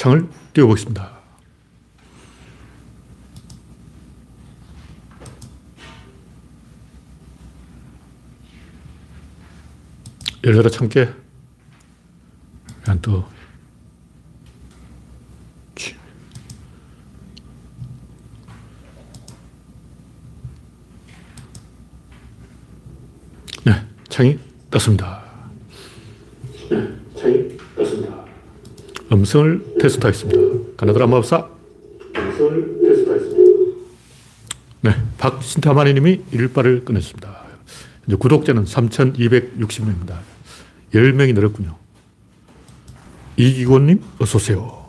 창을 띄워보겠습니다. 열려라 참깨. 그냥 또, 네, 창이 떴습니다. 네, 창이 떴습니다. 음성을 테스트하겠습니다. 가나드라 마법사. 음성을 테스트하겠습니다. 네, 박신타마니 님이 일발을 끊었습니다. 이제 구독자는 3,260명입니다. 10명이 늘었군요. 이기곤님, 어서오세요.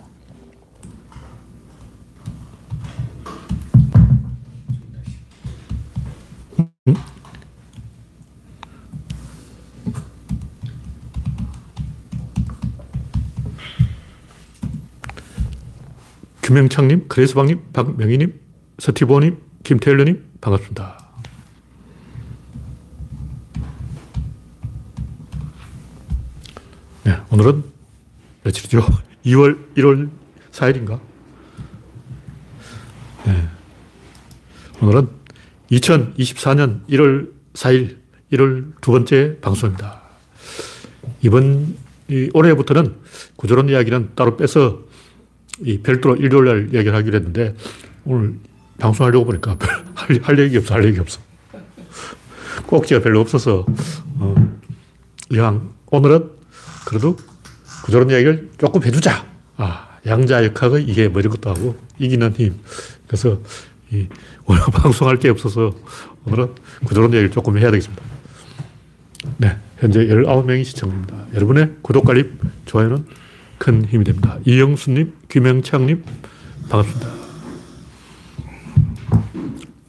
김명창님, 그레스방님, 박명희님, 서티보님, 김태일러님, 반갑습니다. 네, 오늘은 며칠이죠? 2월, 1월 4일인가? 네. 오늘은 2024년 1월 4일, 1월 두 번째 방송입니다. 이번, 올해부터는 구조론 이야기는 따로 빼서 이 별도로 일요일 날 얘기를 하기로 했는데 오늘 방송하려고 보니까 할, 할 얘기 없어, 할 얘기 없어. 꼭지가 별로 없어서, 어, 그냥 오늘은 그래도 구조론 이야기를 조금 해주자. 아, 양자 역학의 이게 뭐 이런 것도 하고 이기는 힘. 그래서 이 오늘 방송할 게 없어서 오늘은 구조론 이야기를 조금 해야 되겠습니다. 네. 현재 19명이 시청 중입니다. 여러분의 구독, 관립, 좋아요는 큰 힘이 됩니다. 이영수님, 김영창님, 반갑습니다.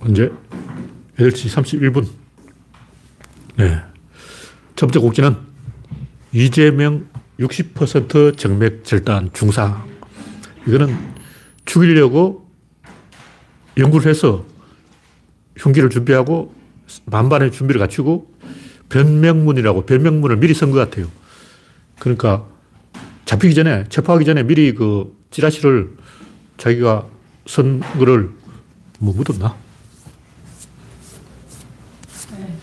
현재 8시 31분. 네. 첫 번째 곡지는 이재명 60% 정맥 절단 중상. 이거는 죽이려고 연구를 해서 흉기를 준비하고 만반의 준비를 갖추고 변명문이라고 변명문을 미리 쓴 것 같아요. 그러니까 잡히기 전에, 체포하기 전에 미리 그 찌라시를 자기가 쓴 거를 뭐 묻었나? 네.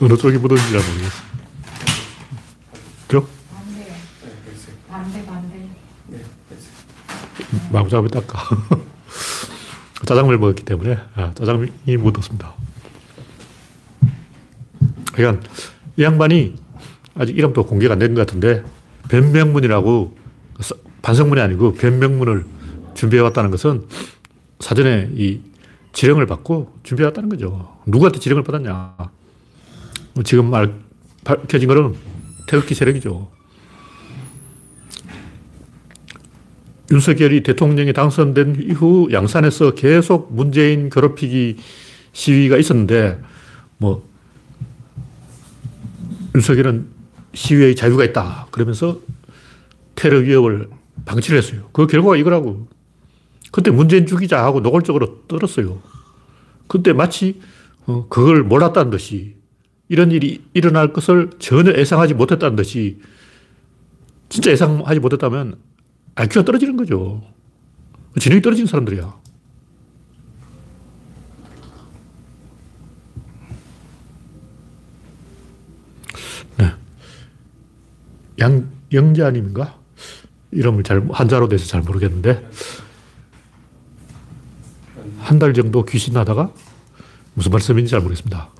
어느 쪽이 묻었는지 잘 모르겠어. 죠? 반대, 반대. 마구잡이 닦아. 짜장면을 먹었기 때문에 아, 짜장면이 묻었습니다. 그러니까 이 양반이 아직 이름도 공개가 안 된 것 같은데 변명문이라고 반성문이 아니고 변명문을 준비해왔다는 것은 사전에 이 지령을 받고 준비해왔다는 거죠. 누구한테 지령을 받았냐. 지금 말, 밝혀진 거는 태극기 세력이죠. 윤석열이 대통령에 당선된 이후 양산에서 계속 문재인 괴롭히기 시위가 있었는데, 뭐, 윤석열은 시위의 자유가 있다. 그러면서 테러 위협을 방치를 했어요. 그 결과가 이거라고. 그때 문재인 죽이자 하고 노골적으로 떨었어요. 근데 마치 어, 그걸 몰랐다는 듯이 이런 일이 일어날 것을 전혀 예상하지 못했다는 듯이 진짜 예상하지 못했다면 IQ가 떨어지는 거죠. 지능이 떨어진 사람들이야. 양, 영자님인가? 이름을 잘, 한자로 돼서 잘 모르겠는데, 한 달 정도 귀신하다가 무슨 말씀인지 잘 모르겠습니다.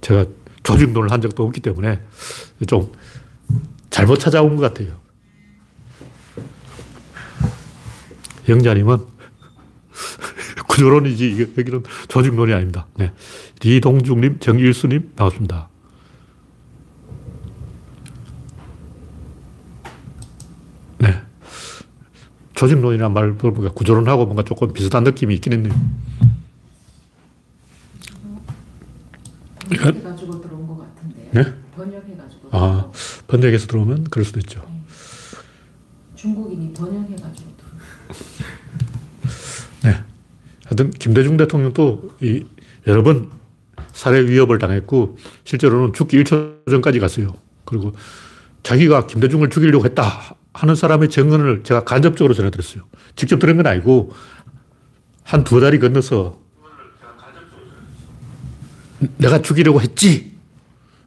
제가 조직론을 한 적도 없기 때문에 좀 잘못 찾아온 것 같아요. 영자님은 구조론이지, 여기는 조직론이 아닙니다. 네. 리동중님, 정일수님, 반갑습니다. 조직론이란 말 들어보니까 구조론하고 뭔가 조금 비슷한 느낌이 있긴 했네요. 번역해가지고 들어온 것 같은데. 네? 번역해가지고. 아, 번역해서 들어오면 그럴 수도 있죠. 네. 중국인이 번역해가지고 네. 하여튼, 김대중 대통령도 이 여러 번 살해 위협을 당했고 실제로는 죽기 1초 전까지 갔어요. 그리고 자기가 김대중을 죽이려고 했다 하는 사람의 증언을 제가 간접적으로 전해드렸어요. 직접 들은 건 아니고 한두 달이 건너서 내가 죽이려고 했지.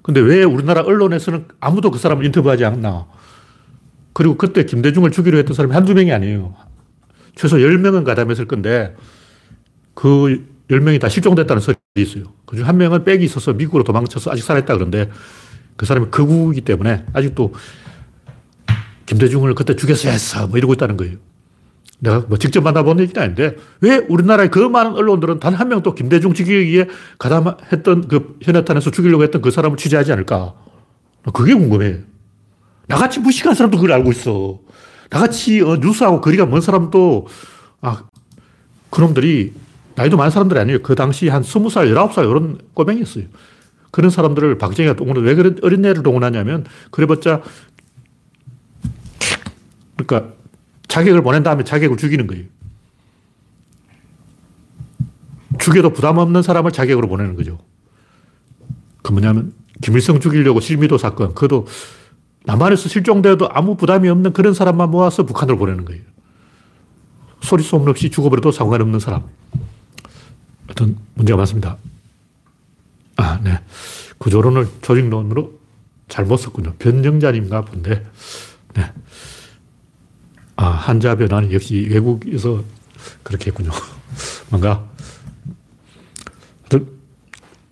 근데 왜 우리나라 언론에서는 아무도 그 사람을 인터뷰하지 않나. 그리고 그때 김대중을 죽이려 했던 사람이 한두 명이 아니에요. 최소 10명은 가담했을 건데 그 10명이 다 실종됐다는 설이 있어요. 그중 한 명은 백이 있어서 미국으로 도망쳐서 아직 살아있다 그런데 그 사람이 극우이기 때문에 아직도 김대중을 그때 죽였어야 했어. 뭐 이러고 있다는 거예요. 내가 뭐 직접 만나본 얘기는 아닌데 왜 우리나라의 그 많은 언론들은 단 한 명도 김대중 죽이기에 가담했던 그 현해탄에서 죽이려고 했던 그 사람을 취재하지 않을까? 그게 궁금해. 나같이 무식한 사람도 그걸 알고 있어. 나같이 어, 뉴스하고 거리가 먼 사람도 아, 그놈들이 나이도 많은 사람들이 아니에요. 그 당시 한 스무 살, 열아홉 살 이런 꼬맹이였어요. 그런 사람들을 박정희가 동원해. 왜 그런 어린애를 동원하냐면 그래봤자 그러니까 자격을 보낸 다음에 자격을 죽이는 거예요. 죽여도 부담 없는 사람을 자격으로 보내는 거죠. 그 뭐냐면, 김일성 죽이려고 실미도 사건, 그것도 남한에서 실종되어도 아무 부담이 없는 그런 사람만 모아서 북한으로 보내는 거예요. 소리 소문 없이 죽어버려도 상관없는 사람. 어떤 문제가 많습니다. 아, 네. 구조론을 조직론으로 잘못 썼군요. 변정자님가 본데, 네. 아, 한자 변화는 역시 외국에서 그렇게 했군요. 뭔가,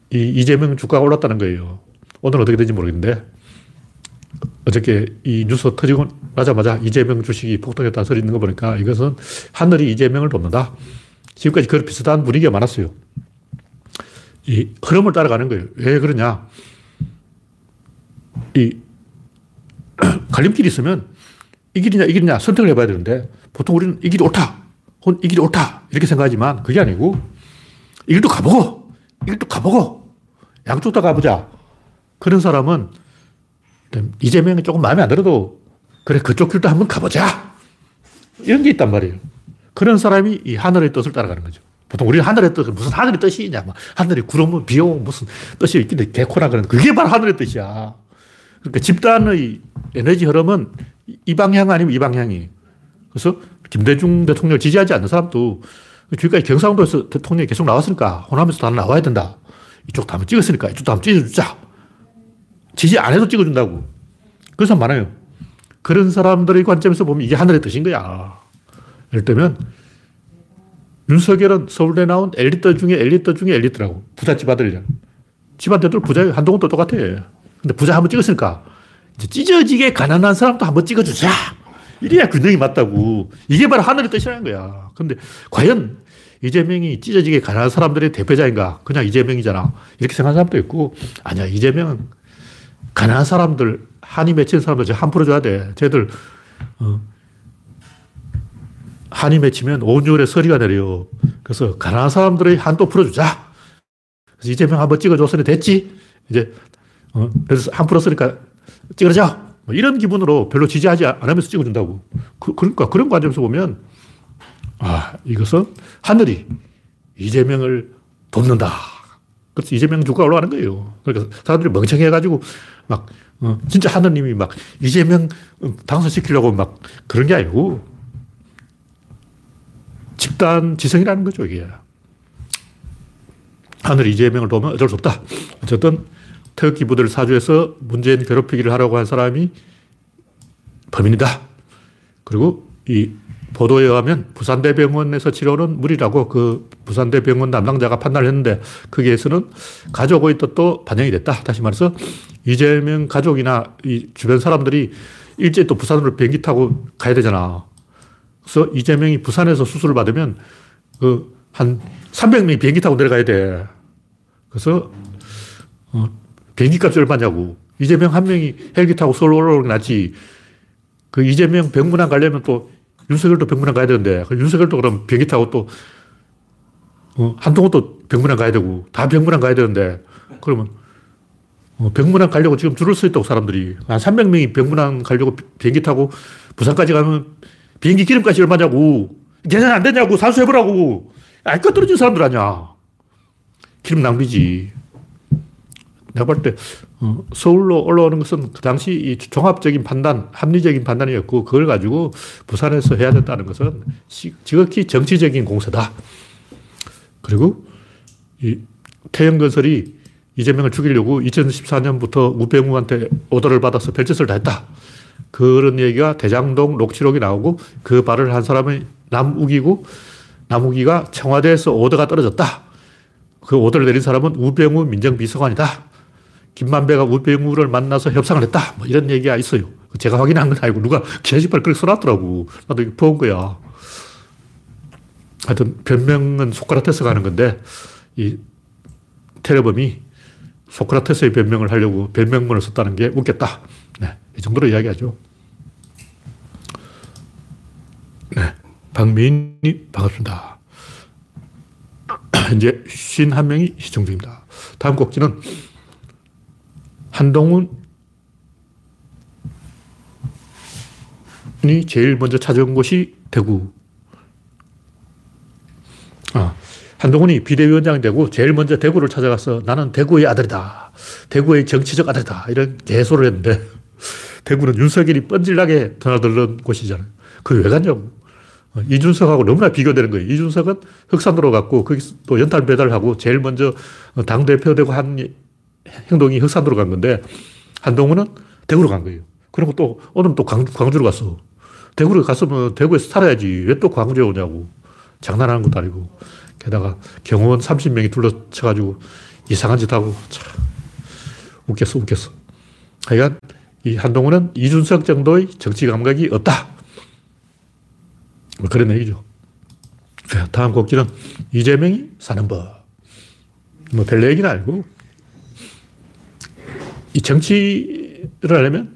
이 이재명 주가가 올랐다는 거예요. 오늘 어떻게 되는지 모르겠는데, 어저께 이 뉴스 터지고 나자마자 이재명 주식이 폭등했다는 소리 있는 거 보니까 이것은 하늘이 이재명을 돕는다. 지금까지 그런 비슷한 분위기가 많았어요. 이 흐름을 따라가는 거예요. 왜 그러냐. 이 갈림길이 있으면 이 길이냐, 이 길이냐 선택을 해봐야 되는데 보통 우리는 이 길이 옳다. 혹은 이 길이 옳다. 이렇게 생각하지만 그게 아니고 이 길도 가보고, 이 길도 가보고, 양쪽 다 가보자. 그런 사람은 이재명이 조금 마음에 안 들어도 그래, 그쪽 길도 한번 가보자. 이런 게 있단 말이에요. 그런 사람이 이 하늘의 뜻을 따라가는 거죠. 보통 우리는 하늘의 뜻, 무슨 하늘의 뜻이 있냐. 뭐 하늘이 구름, 비 오고 무슨 뜻이 있긴데 개코나 그런 그게 바로 하늘의 뜻이야. 그러니까 집단의 에너지 흐름은 이 방향 아니면 이 방향이. 그래서 김대중 대통령을 지지하지 않는 사람도 지금까지 경상도에서 대통령이 계속 나왔으니까 호남에서 다 나와야 된다. 이쪽도 한번 찍었으니까 이쪽도 한번 찍어주자. 지지 안 해도 찍어준다고. 그래서 많아요. 그런 사람들의 관점에서 보면 이게 하늘의 뜻인 거야. 예를 들면, 윤석열은 서울대 나온 엘리트 중에 엘리트 중에 엘리트라고. 부잣집 아들이잖아. 집안들도 부자예요. 한동훈도 똑같아. 근데 부자 한번 찍었으니까 찢어지게 가난한 사람도 한번 찍어주자. 이래야 균형이 맞다고. 이게 바로 하늘의 뜻이라는 거야. 근데 과연 이재명이 찢어지게 가난한 사람들의 대표자인가? 그냥 이재명이잖아. 이렇게 생각하는 사람도 있고, 아니야, 이재명은 가난한 사람들, 한이 맺힌 사람들 한 풀어줘야 돼. 쟤들, 어, 한이 맺히면 온율의 서리가 내려요. 그래서 가난한 사람들의 한도 풀어주자. 그래서 이재명 한번 찍어줬으니 됐지? 이제, 어, 그래서 한 풀었으니까 찍어줘. 뭐 이런 기분으로 별로 지지하지 않으면서 찍어준다고. 그, 그러니까 그런 관점에서 보면, 아, 이것은 하늘이 이재명을 돕는다. 그래서 이재명 주가 올라가는 거예요. 그러니까 사람들이 멍청해가지고 막, 어, 진짜 하느님이 막 이재명 당선시키려고 막 그런 게 아니고 집단 지성이라는 거죠, 이게. 하늘이 이재명을 도면 어쩔 수 없다. 어쨌든 태극기 부대를 사주해서 문재인 괴롭히기를 하라고 한 사람이 범인이다. 그리고 이 보도에 의하면 부산대병원에서 치료는 무리라고 그 부산대병원 담당자가 판단을 했는데 거기에서는 가족의 뜻도 반영이 됐다. 다시 말해서 이재명 가족이나 이 주변 사람들이 일제히 또 부산으로 비행기 타고 가야 되잖아. 그래서 이재명이 부산에서 수술을 받으면 그 한 300명이 비행기 타고 내려가야 돼. 그래서 어, 비행기 값이 얼마냐고. 이재명 한 명이 헬기 타고 서울 올라오는 게 낫지. 그 이재명 병문안 가려면 또 윤석열도 병문안 가야 되는데, 그 윤석열도 그럼 비행기 타고 또, 어, 한동훈도 병문안 가야 되고, 다 병문안 가야 되는데, 그러면, 어, 병문안 가려고 지금 줄을 서 있다고 사람들이. 한 300명이 병문안 가려고 비행기 타고 부산까지 가면 비행기 기름값이 얼마냐고. 계산 안 되냐고. 산수해보라고. 알것 떨어진 사람들 아니야. 기름 낭비지. 내가 볼 때, 어, 서울로 올라오는 것은 그 당시 이 종합적인 판단, 합리적인 판단이었고, 그걸 가지고 부산에서 해야 된다는 것은 지극히 정치적인 공세다. 그리고 이 태영건설이 이재명을 죽이려고 2014년부터 우병우한테 오더를 받아서 별짓을 다 했다. 그런 얘기가 대장동 녹취록이 나오고 그 말을 한 사람은 남욱이고 남욱이가 청와대에서 오더가 떨어졌다. 그 오더를 내린 사람은 우병우 민정비서관이다. 김만배가 우병우를 만나서 협상을 했다. 뭐 이런 얘기가 있어요. 제가 확인한 건 아니고 누가 게시판에 그렇게 써놨더라고. 나도 이거 본 거야. 하여튼 변명은 소크라테스가 하는 건데 이 테러범이 소크라테스의 변명을 하려고 변명문을 썼다는 게 웃겼다. 네, 이 정도로 이야기하죠. 네, 박미인이 반갑습니다. 현재 51명이 시청 중입니다. 다음 곡지는 한동훈이 제일 먼저 찾아온 곳이 대구. 아, 한동훈이 비대위원장이 되고 제일 먼저 대구를 찾아가서 나는 대구의 아들이다. 대구의 정치적 아들이다. 이런 개소를 했는데 대구는 윤석열이 뻔질나게 드나들는 곳이잖아요. 그게 왜 갔냐고. 어, 이준석하고 너무나 비교되는 거예요. 이준석은 흑산으로 갔고, 거기 또 연탄 배달하고 제일 먼저 당대표 되고 한 행동이 흑산으로 간 건데, 한동훈은 대구로 간 거예요. 그리고 또, 오늘 또 광주, 광주로 갔어. 대구로 갔으면 대구에서 살아야지. 왜 또 광주에 오냐고. 장난하는 것도 아니고. 게다가 경호원 30명이 둘러쳐가지고 이상한 짓 하고, 참. 웃겼어, 웃겼어. 하여간, 이 한동훈은 이준석 정도의 정치 감각이 없다. 뭐 그런 얘기죠. 다음 곡지는 이재명이 사는 법. 뭐 별내 얘기는 아니고, 이 정치를 하려면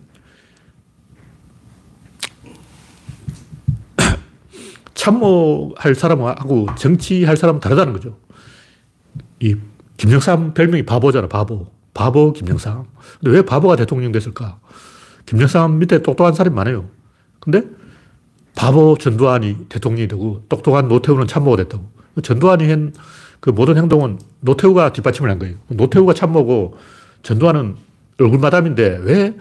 참모할 사람하고 정치할 사람은 다르다는 거죠. 이 김영삼 별명이 바보잖아, 바보. 바보 김영삼. 근데 왜 바보가 대통령 됐을까? 김영삼 밑에 똑똑한 사람이 많아요. 근데 바보 전두환이 대통령이 되고 똑똑한 노태우는 참모가 됐다고. 전두환이 한 그 모든 행동은 노태우가 뒷받침을 한 거예요. 노태우가 참모고 전두환은 얼굴 마담인데 왜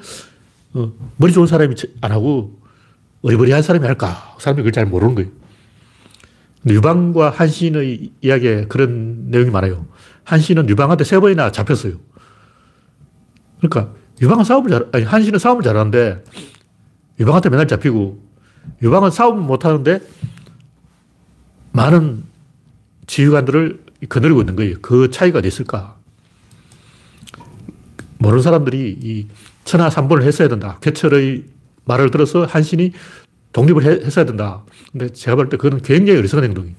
어, 머리 좋은 사람이 안 하고 어리버리한 사람이 할까? 사람이 그걸 잘 모르는 거예요. 유방과 한신의 이야기에 그런 내용이 많아요. 한신은 유방한테 세 번이나 잡혔어요. 그러니까 유방은 싸움을 잘, 아니, 한신은 싸움을 잘하는데 유방한테 맨날 잡히고 유방은 싸움 못 하는데 많은 지휘관들을 거느리고 있는 거예요. 그 차이가 있을까? 모르는 사람들이 이 천하삼본을 했어야 된다. 개철의 말을 들어서 한신이 독립을 해, 했어야 된다. 근데 제가 볼 때 그건 굉장히 어리석은 행동이에요.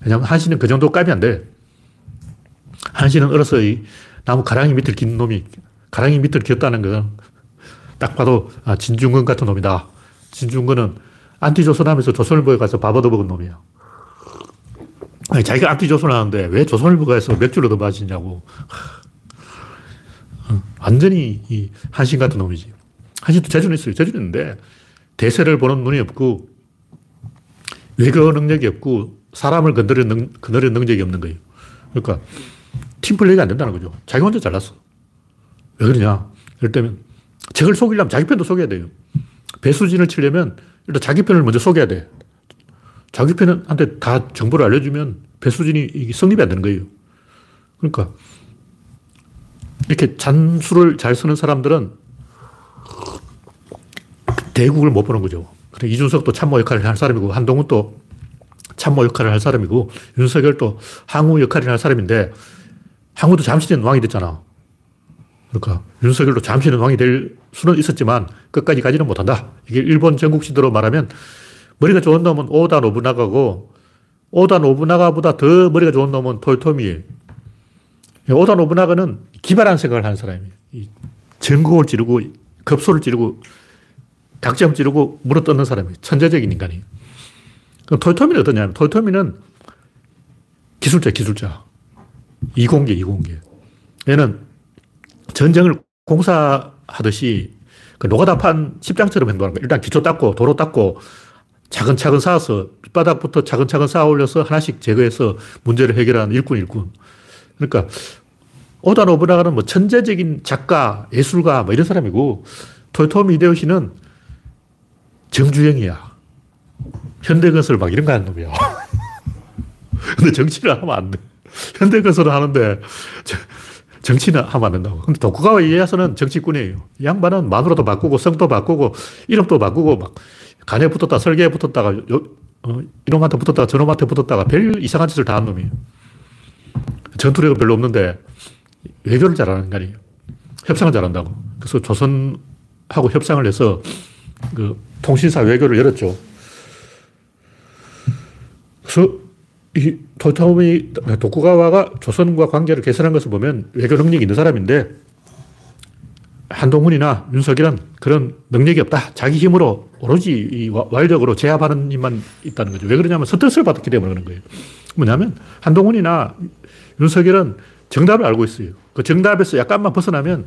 왜냐하면 한신은 그 정도 까면 안 돼. 한신은 어려서 이 나무 가랑이 밑을 긴 놈이 가랑이 밑을 기었다는 건 딱 봐도 아, 진중권 같은 놈이다. 진중권은 안티조선하면서 조선일보에 가서 밥 얻어먹은 놈이야. 아니, 자기가 안티조선 하는데 왜 조선일보에서 맥주를 얻어 마시냐고. 완전히 이 한신 같은 놈이지. 한신도 재주는 있어요. 재주는 있는데 대세를 보는 눈이 없고 외교 능력이 없고 사람을 건드리는, 능, 건드리는 능력이 없는 거예요. 그러니까 팀플레이가 안 된다는 거죠. 자기 혼자 잘났어. 왜 그러냐. 예를 들면 적을 속이려면 자기 편도 속여야 돼요. 배수진을 치려면 일단 자기 편을 먼저 속여야 돼. 자기 편한테 다 정보를 알려주면 배수진이 성립이 안 되는 거예요. 그러니까 이렇게 잔수를 잘 쓰는 사람들은 대국을 못 보는 거죠. 그래 이준석도 참모 역할을 할 사람이고 한동훈도 참모 역할을 할 사람이고 윤석열도 항우 역할을 할 사람인데 항우도 잠시는 왕이 됐잖아. 그러니까 윤석열도 잠시는 왕이 될 수는 있었지만 끝까지 가지는 못한다. 이게 일본 전국시대로 말하면 머리가 좋은 놈은 오다 노부나가고 오다 노부나가보다 더 머리가 좋은 놈은 토요토미예요. 오다 노부나가는 기발한 생각을 하는 사람이에요. 전곡을 찌르고 급소를 찌르고 닭점 찌르고 물어 뜯는 사람이에요. 천재적인 인간이에요. 그럼 토요토미는 어떠냐면 토요토미는 기술자, 기술자. 이공계, 이공계. 얘는 전쟁을 공사하듯이 그 노가다판 십장처럼 행동하는 거예요. 일단 기초 닦고 도로 닦고 차근차근 쌓아서 밑바닥부터 차근차근 쌓아 올려서 하나씩 제거해서 문제를 해결하는 일꾼, 일꾼. 그러니까 오다 노부나가는 뭐 천재적인 작가, 예술가 뭐 이런 사람이고 토요토미 히데요시는 정주행이야. 현대건설 막 이런 거 하는 놈이야. 근데 정치를 하면 안 돼. 현대건설을 하는데 정치는 하면 안 된다고. 근데 도쿠가와 이에야스는 정치꾼이에요. 이 양반은 마누라도 바꾸고 성도 바꾸고 이름도 바꾸고 막 간에 붙었다 설계에 붙었다가 요, 어, 이놈한테 붙었다가 저놈한테 붙었다가 별 이상한 짓을 다 한 놈이에요. 전투력은 별로 없는데 외교를 잘하는 인간이에요. 협상을 잘한다고. 그래서 조선하고 협상을 해서 그 통신사 외교를 열었죠. 그래서 이 토요토미 도쿠가와가 조선과 관계를 개선한 것을 보면 외교 능력이 있는 사람인데 한동훈이나 윤석열은 그런 능력이 없다. 자기 힘으로 오로지 와일적으로 제압하는 힘만 있다는 거죠. 왜 그러냐면 스트레스를 받았기 때문에 그런 거예요. 뭐냐면 한동훈이나 윤석열은 정답을 알고 있어요. 그 정답에서 약간만 벗어나면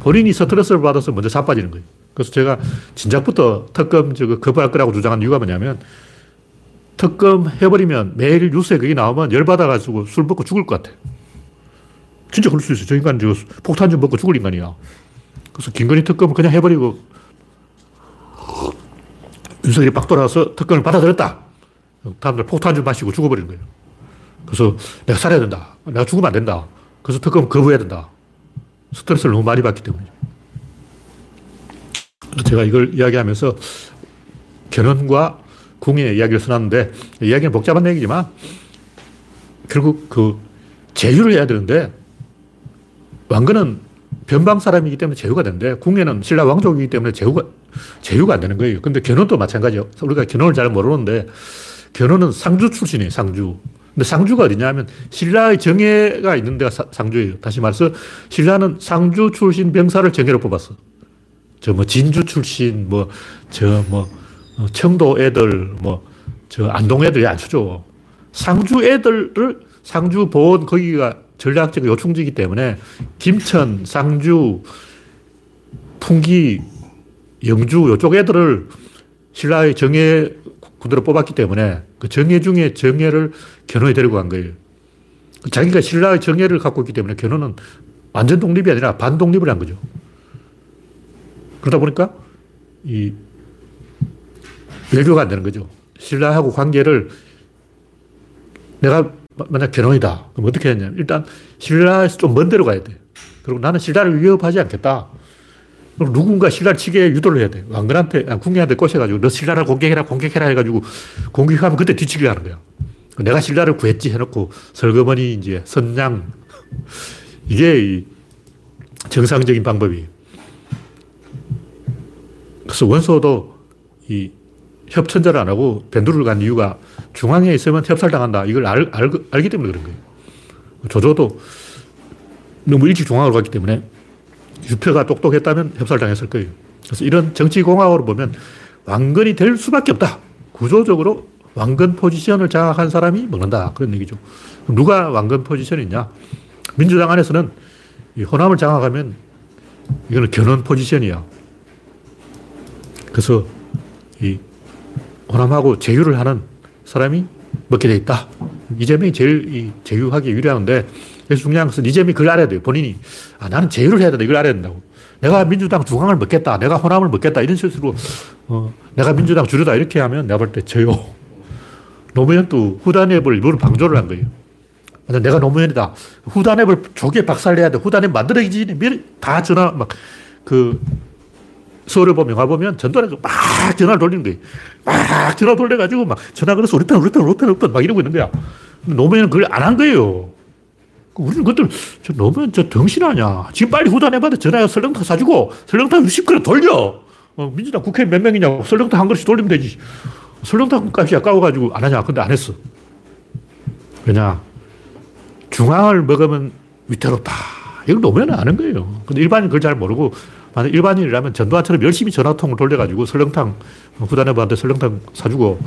본인이 스트레스를 받아서 먼저 자빠지는 거예요. 그래서 제가 진작부터 특검 저거 거부할 거라고 주장한 이유가 뭐냐면 특검 해버리면 매일 뉴스에 그게 나오면 열받아가지고 술 먹고 죽을 것 같아. 진짜 그럴 수 있어. 저 인간 저 폭탄 좀 먹고 죽을 인간이야. 그래서 김건희 특검을 그냥 해버리고 윤석열이 빡 돌아와서 특검을 받아들였다. 다음날 폭탄 좀 마시고 죽어버리는 거예요. 그래서 내가 살아야 된다. 내가 죽으면 안 된다. 그래서 특검 거부해야 된다. 스트레스를 너무 많이 받기 때문에. 제가 이걸 이야기하면서 견훤과 궁의 이야기를 써놨는데 이야기는 복잡한 얘기지만 결국 그 제휴를 해야 되는데 왕건은 변방 사람이기 때문에 제휴가 되는데 궁예는 신라 왕족이기 때문에 제휴가, 제휴가 안 되는 거예요. 근데 견훤도 마찬가지예요. 우리가 견훤을 잘 모르는데 견훤은 상주 출신이에요. 상주. 근데 상주가 어디냐면 신라의 정예가 있는 데가 상주예요. 다시 말해서 신라는 상주 출신 병사를 정예로 뽑았어. 저 뭐 진주 출신 뭐 저뭐 어, 청도 애들, 뭐, 저 안동 애들이 안 쳐줘. 상주 애들을 상주 보원 거기가 전략적 요충지이기 때문에 김천, 상주, 풍기, 영주 이쪽 애들을 신라의 정예 군대로 뽑았기 때문에 그 정예 중에 정예를 견훤에 데리고 간 거예요. 자기가 신라의 정예를 갖고 있기 때문에 견훤은 완전 독립이 아니라 반독립을 한 거죠. 그러다 보니까 이 외교가 안 되는 거죠. 신라하고 관계를 내가 만약 결혼이다. 그럼 어떻게 했냐면 일단 신라에서 좀 먼 데로 가야 돼. 그리고 나는 신라를 위협하지 않겠다. 그럼 누군가 신라를 치게 유도를 해야 돼. 왕건한테, 아, 궁계한테 꼬셔가지고 너 신라를 공격해라, 공격해라 해가지고 공격하면 그때 뒤치기 하는 거야. 내가 신라를 구했지 해놓고 설거머니 이제 선양. 이게 정상적인 방법이에요. 그래서 원소도 이 협천자를 안 하고 밴두를 간 이유가 중앙에 있으면 협살당한다. 이걸 알, 알, 알기 때문에 그런 거예요. 조조도 너무 일찍 중앙으로 갔기 때문에 유표가 똑똑했다면 협살당했을 거예요. 그래서 이런 정치공학으로 보면 왕건이 될 수밖에 없다. 구조적으로 왕건 포지션을 장악한 사람이 먹는다. 그런 얘기죠. 누가 왕건 포지션이 있냐? 민주당 안에서는 호남을 장악하면 이거는 견원 포지션이야. 그래서 이 호남하고 제휴를 하는 사람이 먹게 돼 있다. 이재명이 제일 이 제휴하기 유리한데 그래서 중요한 것은 이재명이 그걸 알아야 돼요. 본인이 아, 나는 제휴를 해야 된다. 이걸 알아야 된다고. 내가 민주당 중앙을 먹겠다. 내가 호남을 먹겠다. 이런 식으로 어, 내가 민주당 주류다. 이렇게 하면 내가 볼 때 져요. 노무현도 후단앱을 일부러 방조를 한 거예요. 내가 노무현이다. 후단앱을 조기에 박살내야 돼. 후단앱 만들어야지. 다 전화 막 그 서울에 보면, 가보면 전화를 막 전화를 돌리는 거예요. 막 전화 돌려가지고 막 전화 걸어서 우리 편, 우리 편, 우리 편, 우리 편 막 이러고 있는 거야. 노무현은 그걸 안 한 거예요. 우리는 그들, 저 노무현 저 정신 아냐. 지금 빨리 후단해봐도 전화해 설렁탕 사주고 설렁탕 60그릇 돌려. 어, 민주당 국회 몇 명이냐고 설렁탕 한 그릇씩 돌리면 되지. 설렁탕 값이 아까워가지고 안 하냐. 근데 안 했어. 왜냐. 중앙을 먹으면 위태롭다. 이걸 노무현은 아는 거예요. 근데 일반인 그걸 잘 모르고 만약 일반인이라면 전두환처럼 열심히 전화통을 돌려가지고 설렁탕, 후단회부한테 설렁탕 사주고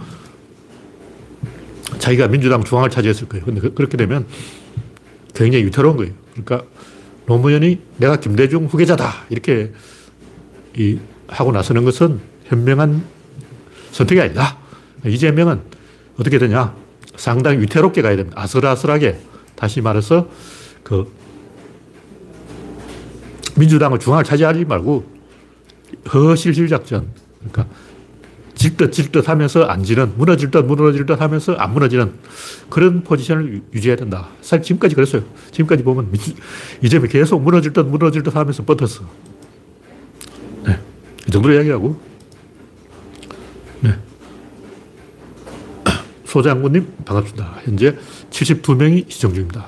자기가 민주당 중앙을 차지했을 거예요. 근데 그, 그렇게 되면 굉장히 위태로운 거예요. 그러니까 노무현이 내가 김대중 후계자다. 이렇게 이 하고 나서는 것은 현명한 선택이 아니다. 이재명은 어떻게 되냐. 상당히 위태롭게 가야 됩니다. 아슬아슬하게. 다시 말해서 그 민주당을 중앙을 차지하지 말고 허실실 작전. 그러니까 질듯 질듯 하면서 안 지는, 무너질 듯 무너질 듯 하면서 안 무너지는 그런 포지션을 유지해야 된다. 사실 지금까지 그랬어요. 지금까지 보면 이재명이 계속 무너질 듯 무너질 듯 하면서 뻗었어. 네. 이 정도로 이야기하고. 네. 소장군님, 반갑습니다. 현재 72명이 시청 중입니다.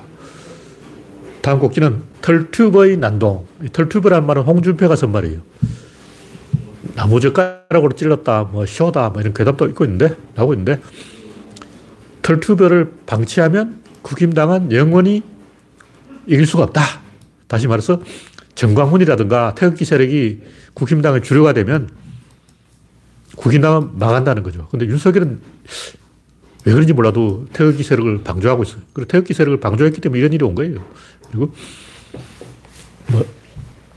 다음 곡지는 털튜버의 난동. 털튜버란 말은 홍준표가 쓴 말이에요. 나무젓가락으로 찔렀다, 뭐, 쇼다, 뭐, 이런 괴답도 있고 있는데, 나오고 있는데, 털튜버를 방치하면 국힘당은 영원히 이길 수가 없다. 다시 말해서, 정광훈이라든가 태극기 세력이 국힘당의 주류가 되면 국힘당은 망한다는 거죠. 근데 윤석열은 왜 그런지 몰라도 태극기 세력을 방조하고 있어요. 그리고 태극기 세력을 방조했기 때문에 이런 일이 온 거예요. 그리고 뭐,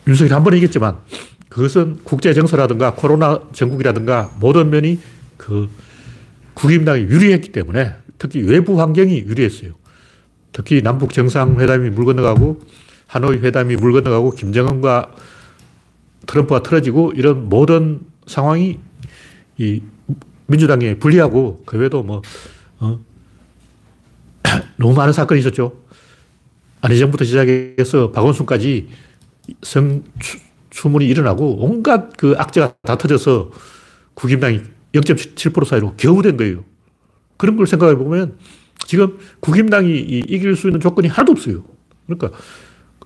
윤석열이 한 번 이겼지만 그것은 국제 정서라든가 코로나 전국이라든가 모든 면이 그 국임당이 유리했기 때문에 특히 외부 환경이 유리했어요. 특히 남북 정상회담이 물 건너가고 하노이 회담이 물 건너가고 김정은과 트럼프가 틀어지고 이런 모든 상황이 이 민주당에 불리하고 그 외에도 뭐, 어, 너무 많은 사건이 있었죠. 안희정부터 시작해서 박원순까지 성, 추문이 일어나고 온갖 그 악재가 다 터져서 국임당이 0.7% 사이로 겨우 된 거예요. 그런 걸 생각해 보면 지금 국임당이 이길 수 있는 조건이 하나도 없어요. 그러니까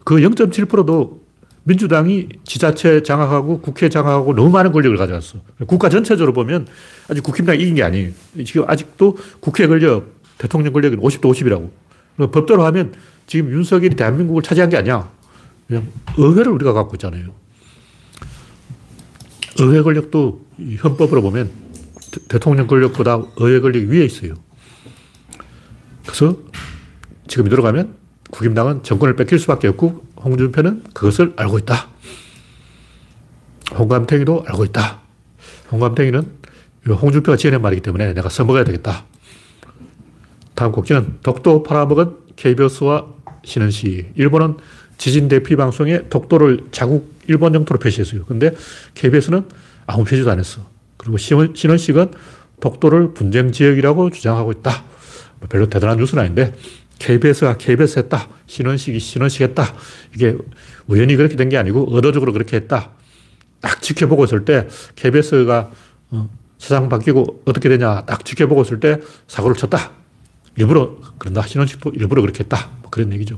그 0.7%도 민주당이 지자체 장악하고 국회 장악하고 너무 많은 권력을 가져왔어. 국가 전체적으로 보면 아직 국힘당이 이긴 게 아니에요. 지금 아직도 국회 권력, 대통령 권력은 50도 50이라고. 법대로 하면 지금 윤석열이 대한민국을 차지한 게 아니야. 그냥 의회를 우리가 갖고 있잖아요. 의회 권력도 헌법으로 보면 대통령 권력보다 의회 권력이 위에 있어요. 그래서 지금 들어가면 국임당은 정권을 뺏길 수밖에 없고 홍준표는 그것을 알고 있다. 홍감탱이도 알고 있다. 홍감탱이는 홍준표가 지어낸 말이기 때문에 내가 써먹어야 되겠다. 다음 곡지는 독도 팔아먹은 KBS와 신은시. 일본은 지진 대피 방송에 독도를 자국 일본 영토로 표시했어요. 근데 KBS는 아무 표시도 안 했어. 그리고 신원식은 독도를 분쟁 지역이라고 주장하고 있다. 뭐 별로 대단한 뉴스는 아닌데 KBS가 KBS 했다. 신원식이 신원식 했다. 이게 우연히 그렇게 된 게 아니고 의도적으로 그렇게 했다. 딱 지켜보고 있을 때 KBS가 어, 세상 바뀌고 어떻게 되냐 딱 지켜보고 있을 때 사고를 쳤다. 일부러 그런다. 신원식도 일부러 그렇게 했다. 뭐 그런 얘기죠.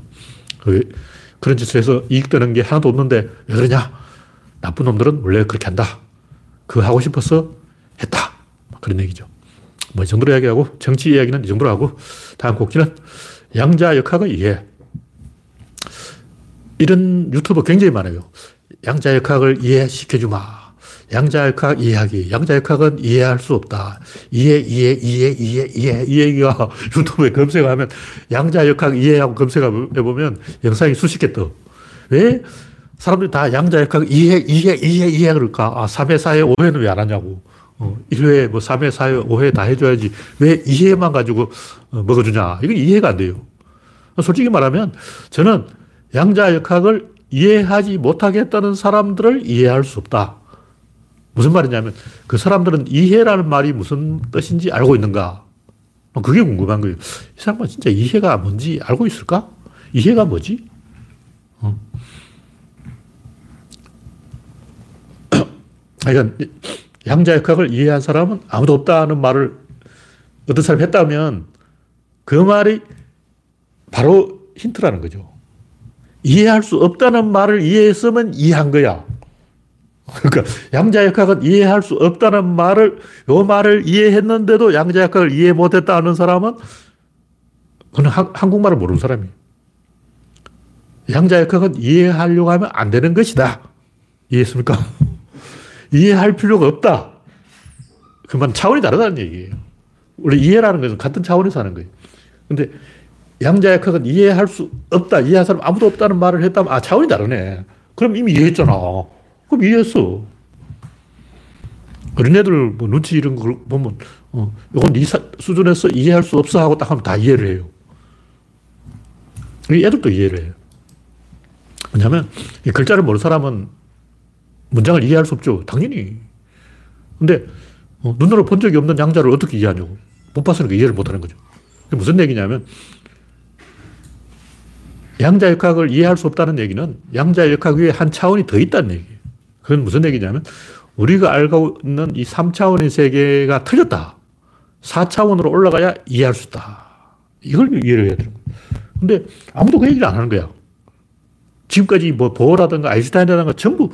그 그런 짓을 해서 이익 되는 게 하나도 없는데 왜 그러냐? 나쁜 놈들은 원래 그렇게 한다. 그 하고 싶어서 했다. 뭐 그런 얘기죠. 뭐 이 정도로 이야기하고 정치 이야기는 이 정도로 하고 다음 곡지는 양자 역학의 이해. 이런 유튜버 굉장히 많아요. 양자 역학을 이해시켜주마. 양자역학 이해하기. 양자역학은 이해할 수 없다. 이해, 이해, 이해, 이해, 이해. 이 얘기가 유튜브에 검색하면 양자역학 이해하고 검색해보면 영상이 수십 개 떠. 왜 사람들이 다 양자역학 이해, 이해, 이해, 이해 그럴까? 아, 3회, 4회, 5회는 왜 안 하냐고. 어, 1회, 뭐 3회, 4회, 5회 다 해줘야지. 왜 이해만 가지고 어, 먹어주냐. 이건 이해가 안 돼요. 솔직히 말하면 저는 양자역학을 이해하지 못하겠다는 사람들을 이해할 수 없다. 무슨 말이냐면 그 사람들은 이해라는 말이 무슨 뜻인지 알고 있는가? 어, 그게 궁금한 거예요. 이 사람은 진짜 이해가 뭔지 알고 있을까? 이해가 뭐지? 어. 양자역학을 이해한 사람은 아무도 없다는 말을 어떤 사람이 했다면 그 말이 바로 힌트라는 거죠. 이해할 수 없다는 말을 이해했으면 이해한 거야. 그러니까 양자역학은 이해할 수 없다는 말을 요 말을 이해했는데도 양자역학을 이해 못했다는 사람은 그는 한국말을 모르는 사람이에요. 양자역학은 이해하려고 하면 안 되는 것이다. 이해했습니까? 이해할 필요가 없다. 그만 차원이 다르다는 얘기예요. 원래 이해라는 것은 같은 차원에서 하는 거예요. 근데 양자역학은 이해할 수 없다. 이해할 사람 아무도 없다는 말을 했다면 아 차원이 다르네. 그럼 이미 이해했잖아. 그럼 이해했어. 어린애들 뭐 눈치 이런 걸 보면, 어, 이건 이 수준에서 이해할 수 없어 하고 딱 하면 다 이해를 해요. 애들도 이해를 해요. 왜냐하면 이 글자를 모르는 사람은 문장을 이해할 수 없죠. 당연히. 근데 어, 눈으로 본 적이 없는 양자를 어떻게 이해하냐고. 못 봤으니까 이해를 못 하는 거죠. 무슨 얘기냐면 양자 역학을 이해할 수 없다는 얘기는 양자 역학 위에 한 차원이 더 있다는 얘기예요. 그건 무슨 얘기냐면 우리가 알고 있는 이 3차원의 세계가 틀렸다. 4차원으로 올라가야 이해할 수 있다. 이걸 이해를 해야 되는 거예요. 근데 아무도 그 얘기를 안 하는 거야. 지금까지 뭐 보어라든가 아인슈타인이라든가 전부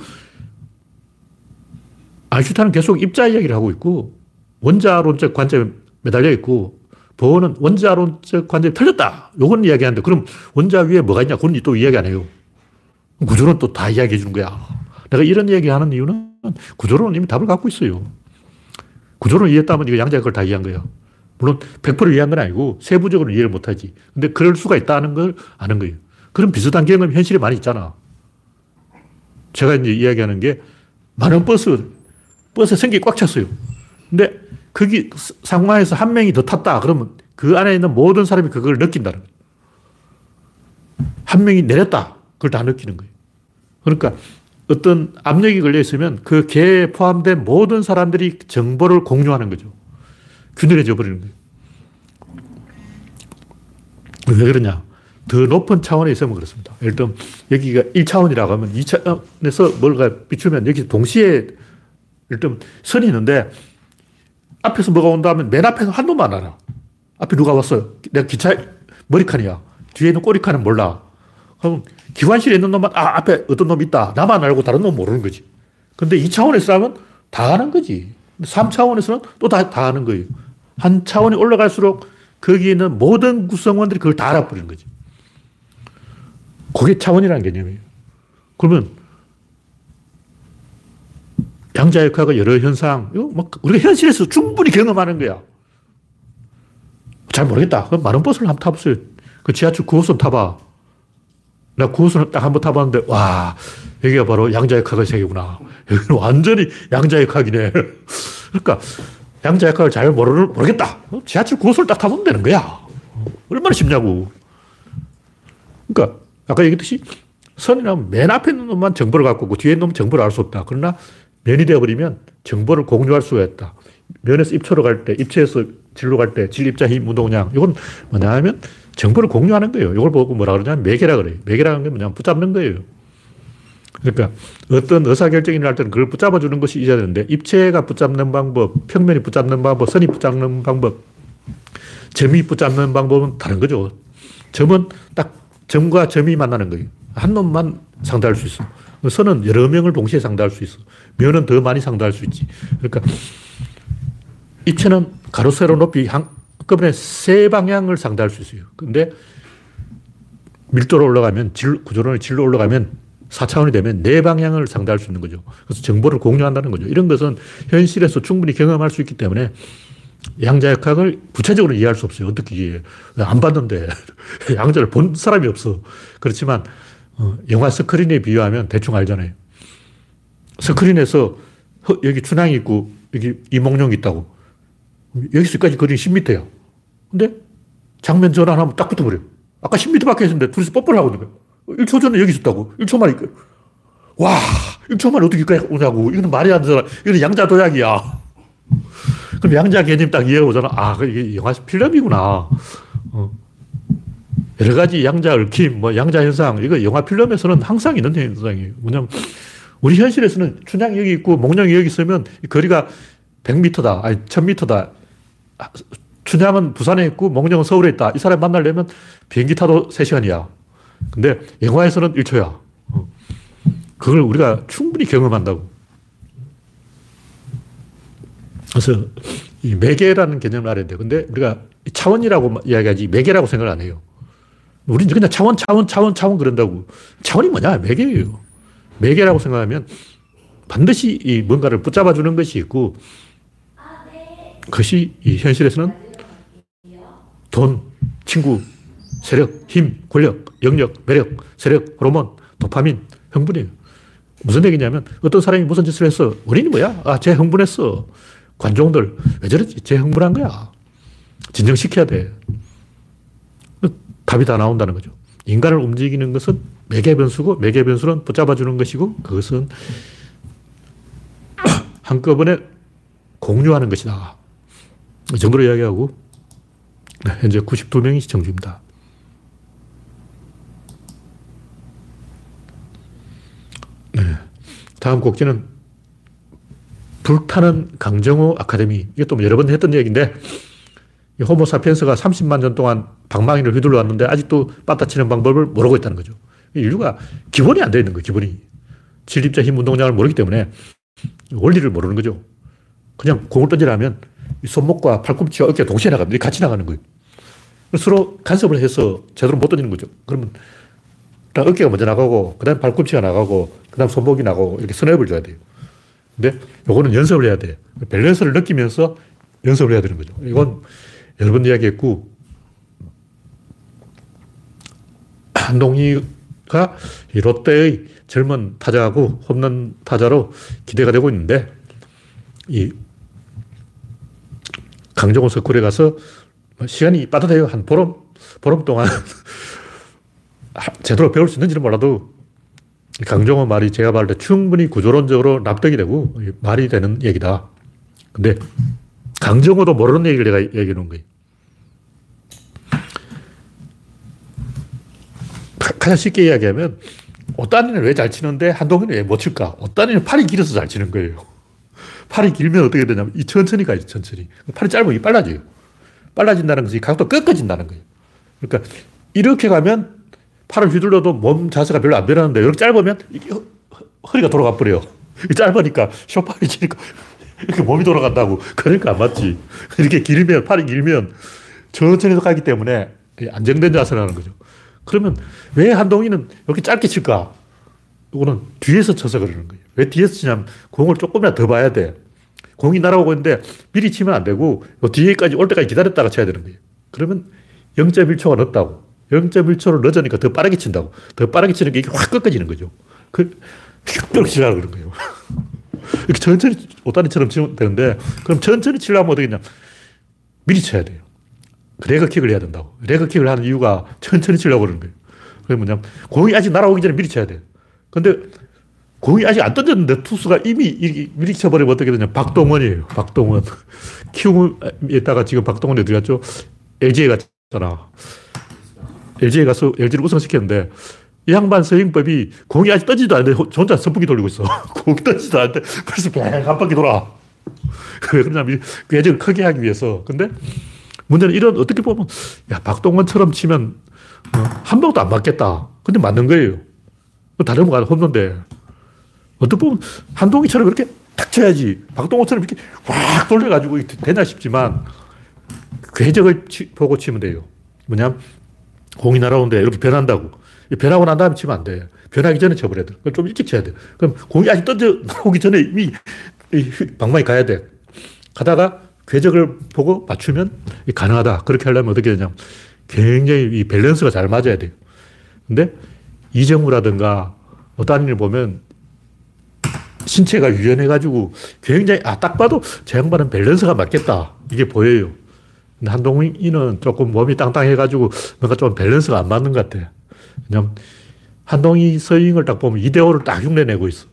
아인슈타인은 계속 입자 이야기를 하고 있고 원자론적 관점에 매달려 있고 보어는 원자론적 관점이 틀렸다. 요건 이야기하는데 그럼 원자 위에 뭐가 있냐? 그건 또 이야기 안 해요. 구조론 또다 이야기해 주는 거야. 내가 이런 얘기 하는 이유는 구조론은 이미 답을 갖고 있어요. 구조론을 이해했다면 이거 양자역학을 다 이해한 거예요. 물론 100% 이해한 건 아니고 세부적으로 이해를 못 하지. 근데 그럴 수가 있다는 걸 아는 거예요. 그런 비슷한 경험이 현실에 많이 있잖아. 제가 이제 이야기하는 게 많은 버스, 버스에 승객이 꽉 찼어요. 근데 거기 상황에서 한 명이 더 탔다. 그러면 그 안에 있는 모든 사람이 그걸 느낀다는 거예요. 한 명이 내렸다. 그걸 다 느끼는 거예요. 그러니까 어떤 압력이 걸려 있으면 그 개에 포함된 모든 사람들이 정보를 공유하는 거죠. 균일해져 버리는 거예요. 왜 그러냐? 더 높은 차원에 있으면 그렇습니다. 예를 들면 여기가 1차원이라고 하면 2차원에서 뭔가 비추면 여기 동시에 예를 들면 선이 있는데 앞에서 뭐가 온다 하면 맨 앞에서 한 놈만 알아. 앞에 누가 왔어요. 내가 기차 머리칸이야. 뒤에 있는 꼬리칸은 몰라. 그럼 기관실에 있는 놈만, 아, 앞에 어떤 놈 있다. 나만 알고 다른 놈 모르는 거지. 근데 2차원에서 하면 다 아는 거지. 3차원에서는 또 다, 다 아는 거예요. 한 차원이 올라갈수록 거기 있는 모든 구성원들이 그걸 다 알아버리는 거지. 그게 차원이라는 개념이에요. 그러면 양자역학의 여러 현상, 뭐 우리가 현실에서 충분히 경험하는 거야. 잘 모르겠다. 그럼 많은 버스를 한번 타보세요. 그 지하철 9호선 타봐. 나 9호선을 딱 한번 타봤는데, 와, 여기가 바로 양자역학의 세계구나. 여기는 완전히 양자역학이네. 그러니까, 양자역학을 잘 모르, 모르겠다. 지하철 9호선을 딱 타보면 되는 거야. 얼마나 쉽냐고. 그러니까, 아까 얘기했듯이, 선이라면 맨 앞에 있는 놈만 정보를 갖고 있고, 뒤에 있는 놈은 정보를 알 수 없다. 그러나, 면이 되어버리면 정보를 공유할 수가 있다. 면에서 입초로 갈 때, 입체에서 질로 갈 때, 질, 입자, 힘, 운동량. 이건 뭐냐 하면 정보를 공유하는 거예요. 이걸 보고 뭐라 그러냐면 매개라 그래요. 매개라는 게 뭐냐면 붙잡는 거예요. 그러니까 어떤 의사결정이 날 때는 그걸 붙잡아 주는 것이 있어야 되는데 입체가 붙잡는 방법, 평면이 붙잡는 방법, 선이 붙잡는 방법, 점이 붙잡는 방법은 다른 거죠. 점은 딱 점과 점이 만나는 거예요. 한 놈만 상대할 수 있어. 선은 여러 명을 동시에 상대할 수 있어. 면은 더 많이 상대할 수 있지. 그러니까 입체는 가로, 세로, 높이 한 꺼번에 세 방향을 상대할 수 있어요. 근데 밀도로 올라가면, 질, 구조론의 질로 올라가면 4차원이 되면 네 방향을 상대할 수 있는 거죠. 그래서 정보를 공유한다는 거죠. 이런 것은 현실에서 충분히 경험할 수 있기 때문에 양자역학을 구체적으로 이해할 수 없어요. 어떻게 이해해? 안 봤는데. 양자를 본 사람이 없어. 그렇지만 어, 영화 스크린에 비유하면 대충 알잖아요. 스크린에서 여기 춘향이 있고 여기 이몽룡이 있다고. 여기서까지 거리 10m야. 근데 장면 전환하면 딱 붙어버려. 아까 10m 밖에 있었는데 둘이서 뽀뽀를 하고 있는 거야. 1초 전에 여기 있었다고. 1초 만에. 와, 1초 만에 어떻게 오냐고. 이거는 말이 안 되잖아. 이거는 양자 도약이야. 그럼 양자 개념 딱 이해해 보잖아. 아, 이게 영화 필름이구나. 어. 여러 가지 양자 얽힘, 뭐 양자 현상, 이거 영화 필름에서는 항상 있는 현상이에요. 뭐냐면, 우리 현실에서는 춘향이 여기 있고 몽룡이 여기 있으면 거리가 100m다, 아니 1000m다. 춘향은 부산에 있고 몽룡은 서울에 있다. 이 사람 만나려면 비행기 타도 3시간이야. 근데 영화에서는 1초야. 그걸 우리가 충분히 경험한다고. 그래서 이 매개라는 개념을 알아야 돼. 근데 우리가 차원이라고 이야기하지 매개라고 생각을 안 해요. 우리는 그냥 차원, 차원, 차원, 차원 그런다고. 차원이 뭐냐? 매개예요. 매개라고 생각하면 반드시 이 뭔가를 붙잡아 주는 것이 있고 그것이 이 현실에서는 돈, 친구, 세력, 힘, 권력, 영역, 매력, 세력, 호르몬, 도파민, 흥분이에요. 무슨 얘기냐면 어떤 사람이 무슨 짓을 했어. 원인이 뭐야? 아, 쟤 흥분했어. 관종들, 왜 저랬지? 쟤 흥분한 거야. 진정시켜야 돼. 답이 다 나온다는 거죠. 인간을 움직이는 것은 매개 변수고 매개 변수는 붙잡아 주는 것이고 그것은 한꺼번에 공유하는 것이다. 이 정도로 이야기하고 네, 현재 92명이 시청 중입니다. 네. 다음 곡지는 불타는 강정호 아카데미. 이것도 뭐 여러 번 했던 얘기인데 호모 사피엔스가 30만 년 동안 방망이를 휘둘러 왔는데 아직도 빠따치는 방법을 모르고 있다는 거죠. 인류가 기본이 안 되어 있는 거예요, 기본이. 진립자 힘 운동량을 모르기 때문에 원리를 모르는 거죠. 그냥 공을 던지라면 손목과 팔꿈치와 어깨가 동시에 나갑니다. 같이 나가는 거예요. 서로 간섭을 해서 제대로 못 던지는 거죠. 그러면 일단 어깨가 먼저 나가고, 그 다음 팔꿈치가 나가고, 그 다음 손목이 나가고, 이렇게 스냅을 줘야 돼요. 근데 요거는 연습을 해야 돼요. 밸런스를 느끼면서 연습을 해야 되는 거죠. 이건 여러 번 이야기했고, 한동희가 롯데의 젊은 타자하고 홈런 타자로 기대가 되고 있는데, 이 강정호 서클에 가서 시간이 빠듯해요. 한 보름, 보름 동안 제대로 배울 수 있는지는 몰라도 강정호 말이 제가 봤을 때 충분히 구조론적으로 납득이 되고 말이 되는 얘기다. 근데 강정호도 모르는 얘기를 내가 얘기해 놓은 거예요. 가장 쉽게 이야기하면 오따니는 왜 잘 치는데 한동훈은 왜못 칠까? 오따니는 팔이 길어서 잘 치는 거예요. 팔이 길면 어떻게 되냐면 이 천천히 가야지, 천천히. 팔이 짧으면 빨라져요. 빨라진다는 것이 각도 꺾어진다는 거예요. 그러니까 이렇게 가면 팔을 휘둘러도 몸 자세가 별로 안 변하는데 이렇게 짧으면 허, 허리가 돌아가 버려요. 짧으니까 쇼파를 치니까 이렇게 몸이 돌아간다고. 그러니까 안 맞지. 이렇게 길면, 팔이 길면 천천히 가기 때문에 안정된 자세를 하는 거죠. 그러면 왜 한동희는 이렇게 짧게 칠까? 이거는 뒤에서 쳐서 그러는 거예요. 왜 뒤에서 치냐면 공을 조금이라도 더 봐야 돼. 공이 날아오고 있는데 미리 치면 안 되고 뒤에까지 올 때까지 기다렸다가 쳐야 되는 거예요. 그러면 0.1초가 늦다고. 0.1초를 늦으니까 더 빠르게 친다고. 더 빠르게 치는 게 이게 확 꺾어지는 거죠. 그, 이렇게 치려고 그런 거예요. 이렇게 천천히 오다니처럼 치면 되는데, 그럼 천천히 치려면 어떻게 냐 미리 쳐야 돼요. 레그킥을 해야 된다고. 레그킥을 하는 이유가 천천히 치려고 그러는 거예요. 그게 뭐냐면, 공이 아직 날아오기 전에 미리 쳐야 돼요. 근데 공이 아직 안 던졌는데 투수가 이미 미리 쳐버리면 어떻게 되냐. 박동원이에요. 박동원. 키움에다가 지금 박동원이 어디 갔죠? LG에 갔잖아. LG에 가서 LG를 우승시켰는데 이 양반 서행법이 공이 아직 던지도 않는데 혼자 선풍기 돌리고 있어. 공이 던지도 않는데 벌써 뱅한 바퀴 돌아. 왜 그러냐면 궤적을 크게 하기 위해서. 근데 문제는 이런 어떻게 보면 야 박동원처럼 치면 어, 한 방도 안 맞겠다. 근데 맞는 거예요. 다른 거가 홈런데 어떻게 보면 한동희처럼 이렇게 탁 쳐야지. 박동호처럼 이렇게 확 돌려가지고 되나 싶지만 궤적을 치, 보고 치면 돼요. 뭐냐 공이 날아오는데 이렇게 변한다고. 변하고 난 다음에 치면 안 돼. 변하기 전에 쳐버려야 돼. 그럼 좀 일찍 쳐야 돼. 그럼 공이 아직 던져 나오기 전에 이미 방망이 가야 돼. 가다가 궤적을 보고 맞추면 가능하다. 그렇게 하려면 어떻게 되냐 굉장히 이 밸런스가 잘 맞아야 돼요. 근데 이정후라든가 어떤 일을 보면 신체가 유연해가지고 굉장히, 아, 딱 봐도 저 양반은 밸런스가 맞겠다. 이게 보여요. 근데 한동희는 조금 몸이 땅땅해가지고 뭔가 좀 밸런스가 안 맞는 것 같아. 왜냐면 한동희 스윙을 딱 보면 이대호를 딱 흉내내고 있어.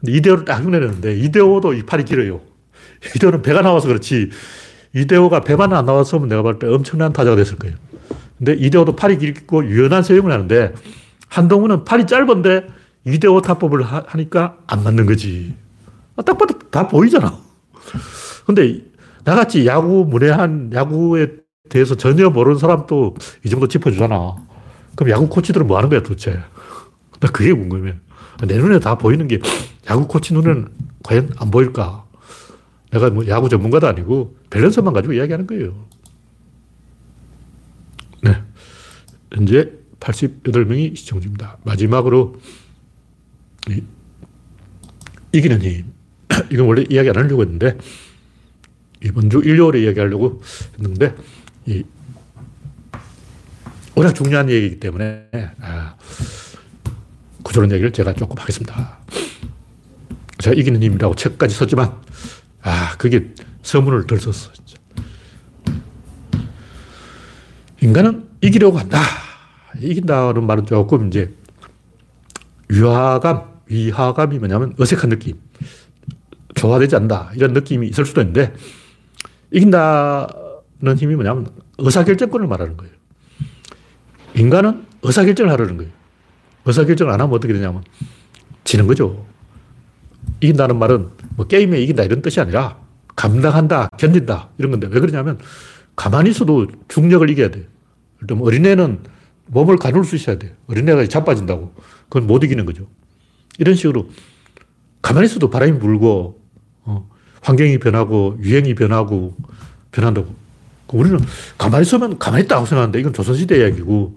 근데 이대호를 딱 흉내내는데 이대호도 이 팔이 길어요. 이대호는 배가 나와서 그렇지. 이대호가 배만 안 나왔으면 내가 볼때 엄청난 타자가 됐을 거예요. 근데 이대호도 팔이 길고 유연한 서잉을 하는데 한동훈은 팔이 짧은데 2대5 타법을 하 니까 안 맞는 거지. 아, 딱 봐도 다 보이잖아. 근데 나같이 야구 문외한 야구에 대해서 전혀 모르는 사람도 이 정도 짚어주잖아. 그럼 야구 코치들은 뭐 하는 거야 도대체? 나 그게 궁금해. 내 눈에 다 보이는 게 야구 코치 눈에는 과연 안 보일까? 내가 뭐 야구 전문가도 아니고 밸런스만 가지고 이야기하는 거예요. 네. 현재 88명이 시청 중입니다. 마지막으로 이기는 힘. 이건 원래 이야기 안 하려고 했는데, 이번 주 일요일에 이야기하려고 했는데, 이, 워낙 중요한 얘기이기 때문에, 아, 구조론 얘기를 제가 조금 하겠습니다. 제가 이기는 힘이라고 책까지 썼지만, 아, 그게 서문을 덜 썼어. 인간은 이기려고 한다. 이긴다는 말은 조금 이제 위화감, 위화감이 뭐냐면 어색한 느낌. 조화되지 않는다. 이런 느낌이 있을 수도 있는데, 이긴다는 힘이 뭐냐면 의사결정권을 말하는 거예요. 인간은 의사결정을 하려는 거예요. 의사결정을 안 하면 어떻게 되냐면 지는 거죠. 이긴다는 말은 뭐 게임에 이긴다 이런 뜻이 아니라 감당한다, 견딘다 이런 건데 왜 그러냐면 가만히 있어도 중력을 이겨야 돼. 어린애는 몸을 가눌 수 있어야 돼. 어린애가 자빠진다고. 그건 못 이기는 거죠. 이런 식으로 가만히 있어도 바람이 불고 어, 환경이 변하고 유행이 변하고 변한다고. 우리는 가만히 있으면 가만히 있다고 생각하는데 이건 조선시대 이야기고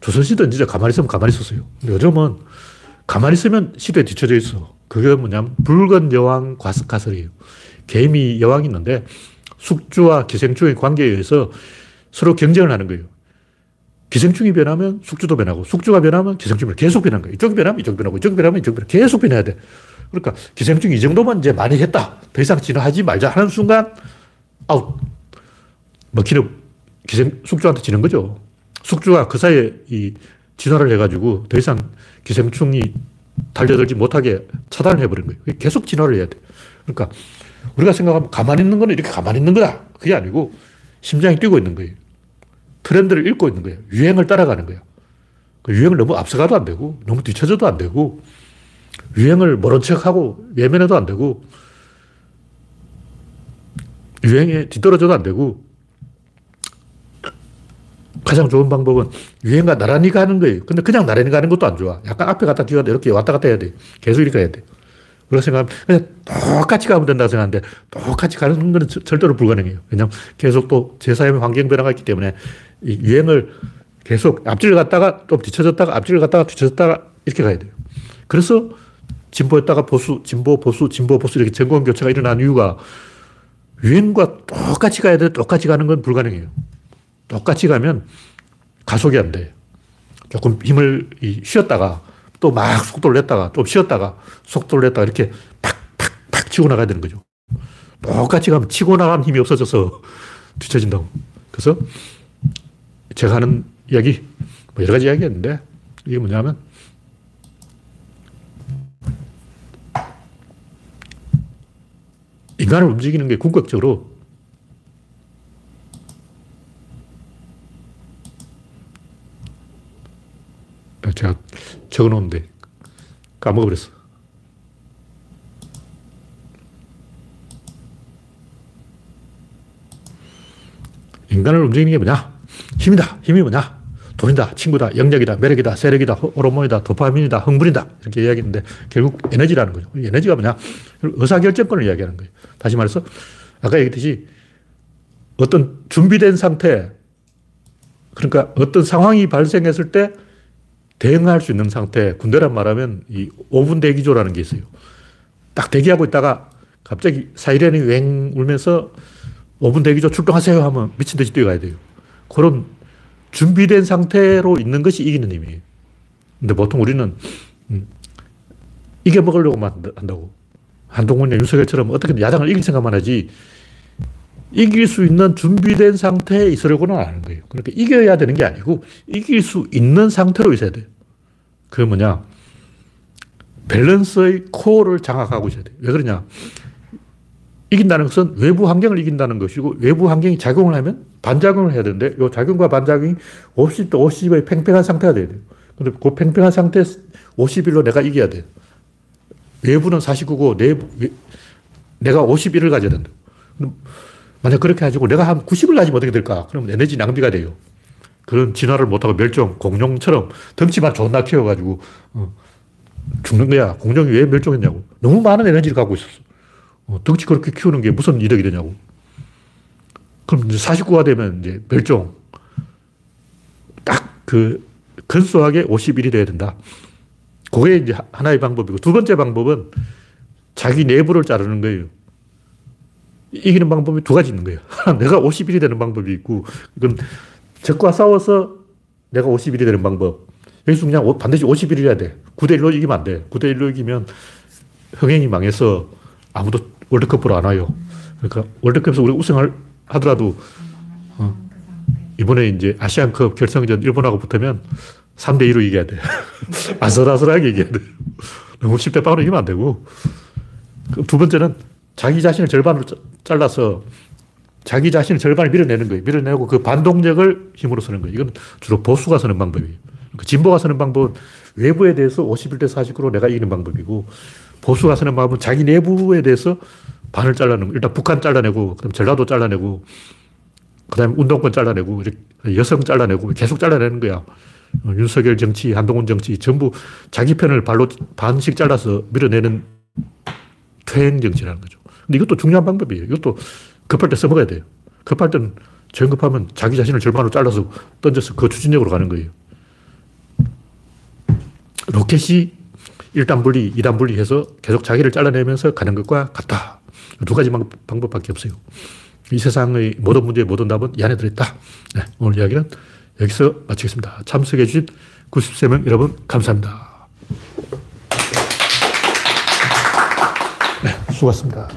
조선시대는 진짜 가만히 있으면 가만히 있었어요. 요즘은 가만히 있으면 시대에 뒤쳐져 있어. 그게 뭐냐면 붉은 여왕 가설이에요. 개미 여왕이 있는데 숙주와 기생충의 관계에 의해서 서로 경쟁을 하는 거예요. 기생충이 변하면 숙주도 변하고 숙주가 변하면 기생충이 계속 변하는 거예요. 이쪽이 변하면 이쪽이 변하고 이쪽이 변하면 이쪽이 변하고 계속 변해야 돼. 그러니까 기생충이 이 정도만 이제 많이 했다. 더 이상 진화하지 말자 하는 순간 아웃. 먹히는 기생, 숙주한테 지는 거죠. 숙주가 그 사이에 이 진화를 해가지고 더 이상 기생충이 달려들지 못하게 차단을 해버린 거예요. 계속 진화를 해야 돼. 그러니까 우리가 생각하면 가만히 있는 거는 이렇게 가만히 있는 거다. 그게 아니고 심장이 뛰고 있는 거예요. 트렌드를 읽고 있는 거예요. 유행을 따라가는 거예요. 그 유행을 너무 앞서가도 안 되고, 너무 뒤쳐져도 안 되고, 유행을 모른 척하고 외면해도 안 되고, 유행에 뒤떨어져도 안 되고, 가장 좋은 방법은 유행과 나란히 가는 거예요. 근데 그냥 나란히 가는 것도 안 좋아. 약간 앞에 갔다 뒤가 이렇게 왔다 갔다 해야 돼. 계속 이렇게 해야 돼. 그렇게 생각하면 그냥 똑같이 가면 된다고 생각하는데 똑같이 가는 건 절대로 불가능해요. 왜냐하면 계속 또 제3의 환경 변화가 있기 때문에 이 유행을 계속 앞질을 갔다가 좀 뒤쳐졌다가 앞질을 갔다가 뒤쳐졌다가 이렇게 가야 돼요. 그래서 진보했다가 보수, 진보, 보수, 진보, 보수 이렇게 정권 교체가 일어난 이유가 유행과 똑같이 가야 돼. 똑같이 가는 건 불가능해요. 똑같이 가면 가속이 안 돼. 조금 힘을 쉬었다가 또 막 속도를 냈다가 좀 쉬었다가 속도를 냈다가 이렇게 팍 팍 팍 치고 나가야 되는 거죠. 똑같이 가면 치고 나가면 힘이 없어져서 뒤처진다고. 그래서 제가 하는 이야기, 뭐 여러 가지 이야기가 있는데 이게 뭐냐면 인간을 움직이는 게 궁극적으로 제가 적어 놓은데 까먹어버렸어. 인간을 움직이는 게 뭐냐? 힘이다. 힘이 뭐냐? 돈이다, 친구다, 영역이다, 매력이다, 세력이다, 호르몬이다, 도파민이다, 흥분이다. 이렇게 이야기했는데 결국 에너지라는 거죠. 에너지가 뭐냐? 의사결정권을 이야기하는 거예요. 다시 말해서 아까 얘기했듯이 어떤 준비된 상태, 그러니까 어떤 상황이 발생했을 때 대응할 수 있는 상태, 군대란 말하면 이 5분 대기조라는 게 있어요. 딱 대기하고 있다가 갑자기 사이렌이 웽 울면서 5분 대기조 출동하세요 하면 미친 듯이 뛰어가야 돼요. 그런 준비된 상태로 있는 것이 이기는 힘이에요. 근데 보통 우리는 음, 이겨 먹으려고만 한다고. 한동훈이나 윤석열처럼 어떻게든 야당을 이길 생각만 하지 이길 수 있는 준비된 상태에 있으려고는 안 하는 거예요. 그러니까 이겨야 되는 게 아니고 이길 수 있는 상태로 있어야 돼요. 그게 뭐냐? 밸런스의 코어를 장악하고 있어야 돼요. 왜 그러냐? 이긴다는 것은 외부 환경을 이긴다는 것이고 외부 환경이 작용을 하면 반작용을 해야 되는데 이 작용과 반작용이 50대 50의 팽팽한 상태가 돼야 돼요. 근데 그 팽팽한 상태 51로 내가 이겨야 돼요. 외부는 49고 내부, 내가 51을 가져야 된다. 만약 그렇게 가지고 내가 한 90을 가지면 어떻게 될까? 그러면 에너지 낭비가 돼요. 그런 진화를 못하고 멸종, 공룡처럼 덩치만 존나 키워가지고 어, 죽는 거야. 공룡이 왜 멸종했냐고. 너무 많은 에너지를 갖고 있었어. 어, 덩치 그렇게 키우는 게 무슨 이득이 되냐고. 그럼 이제 49가 되면 이제 멸종. 딱 그 근소하게 51이 돼야 된다. 그게 이제 하나의 방법이고 두 번째 방법은 자기 내부를 자르는 거예요. 이기는 방법이 두 가지 있는 거예요. 내가 51이 되는 방법이 있고, 이건 적과 싸워서 내가 51이 되는 방법. 여기서 그냥 반드시 51이어야 돼. 9대1로 이기면 안 돼. 9대1로 이기면 흥행이 망해서 아무도 월드컵으로 안 와요. 그러니까 월드컵에서 우리 우승을 하더라도 어, 이번에 이제 아시안컵 결승전 일본하고 붙으면 3대2로 이겨야 돼. 아슬아슬하게 이겨야 돼. 너무 10대 8으로 이기면 안 되고. 그두 번째는 자기 자신을 절반으로 짜- 잘라서 자기 자신을 절반을 밀어내는 거예요. 밀어내고 그 반동력을 힘으로 쓰는 거예요. 이건 주로 보수가 쓰는 방법이에요. 그 진보가 쓰는 방법은 외부에 대해서 51대 49로 내가 이기는 방법이고 보수가 쓰는 방법은 자기 내부에 대해서 반을 잘라내는 거. 일단 북한 잘라내고, 그다음 전라도 잘라내고, 그 다음에 운동권 잘라내고, 여성 잘라내고, 계속 잘라내는 거야. 어, 윤석열 정치, 한동훈 정치, 전부 자기 편을 발로 반씩 잘라서 밀어내는 퇴행 정치라는 거죠. 근데 이것도 중요한 방법이에요. 이것도 급할 때 써먹어야 돼요. 급할 때는 정급하면 자기 자신을 절반으로 잘라서 던져서 그 추진력으로 가는 거예요. 로켓이 1단 분리, 2단 분리해서 계속 자기를 잘라내면서 가는 것과 같다. 두 가지 방- 방법밖에 없어요. 이 세상의 모든 문제의 모든 답은 이 안에 들어있다. 네, 오늘 이야기는 여기서 마치겠습니다. 참석해 주신 93명 여러분, 감사합니다. 네, 수고하셨습니다.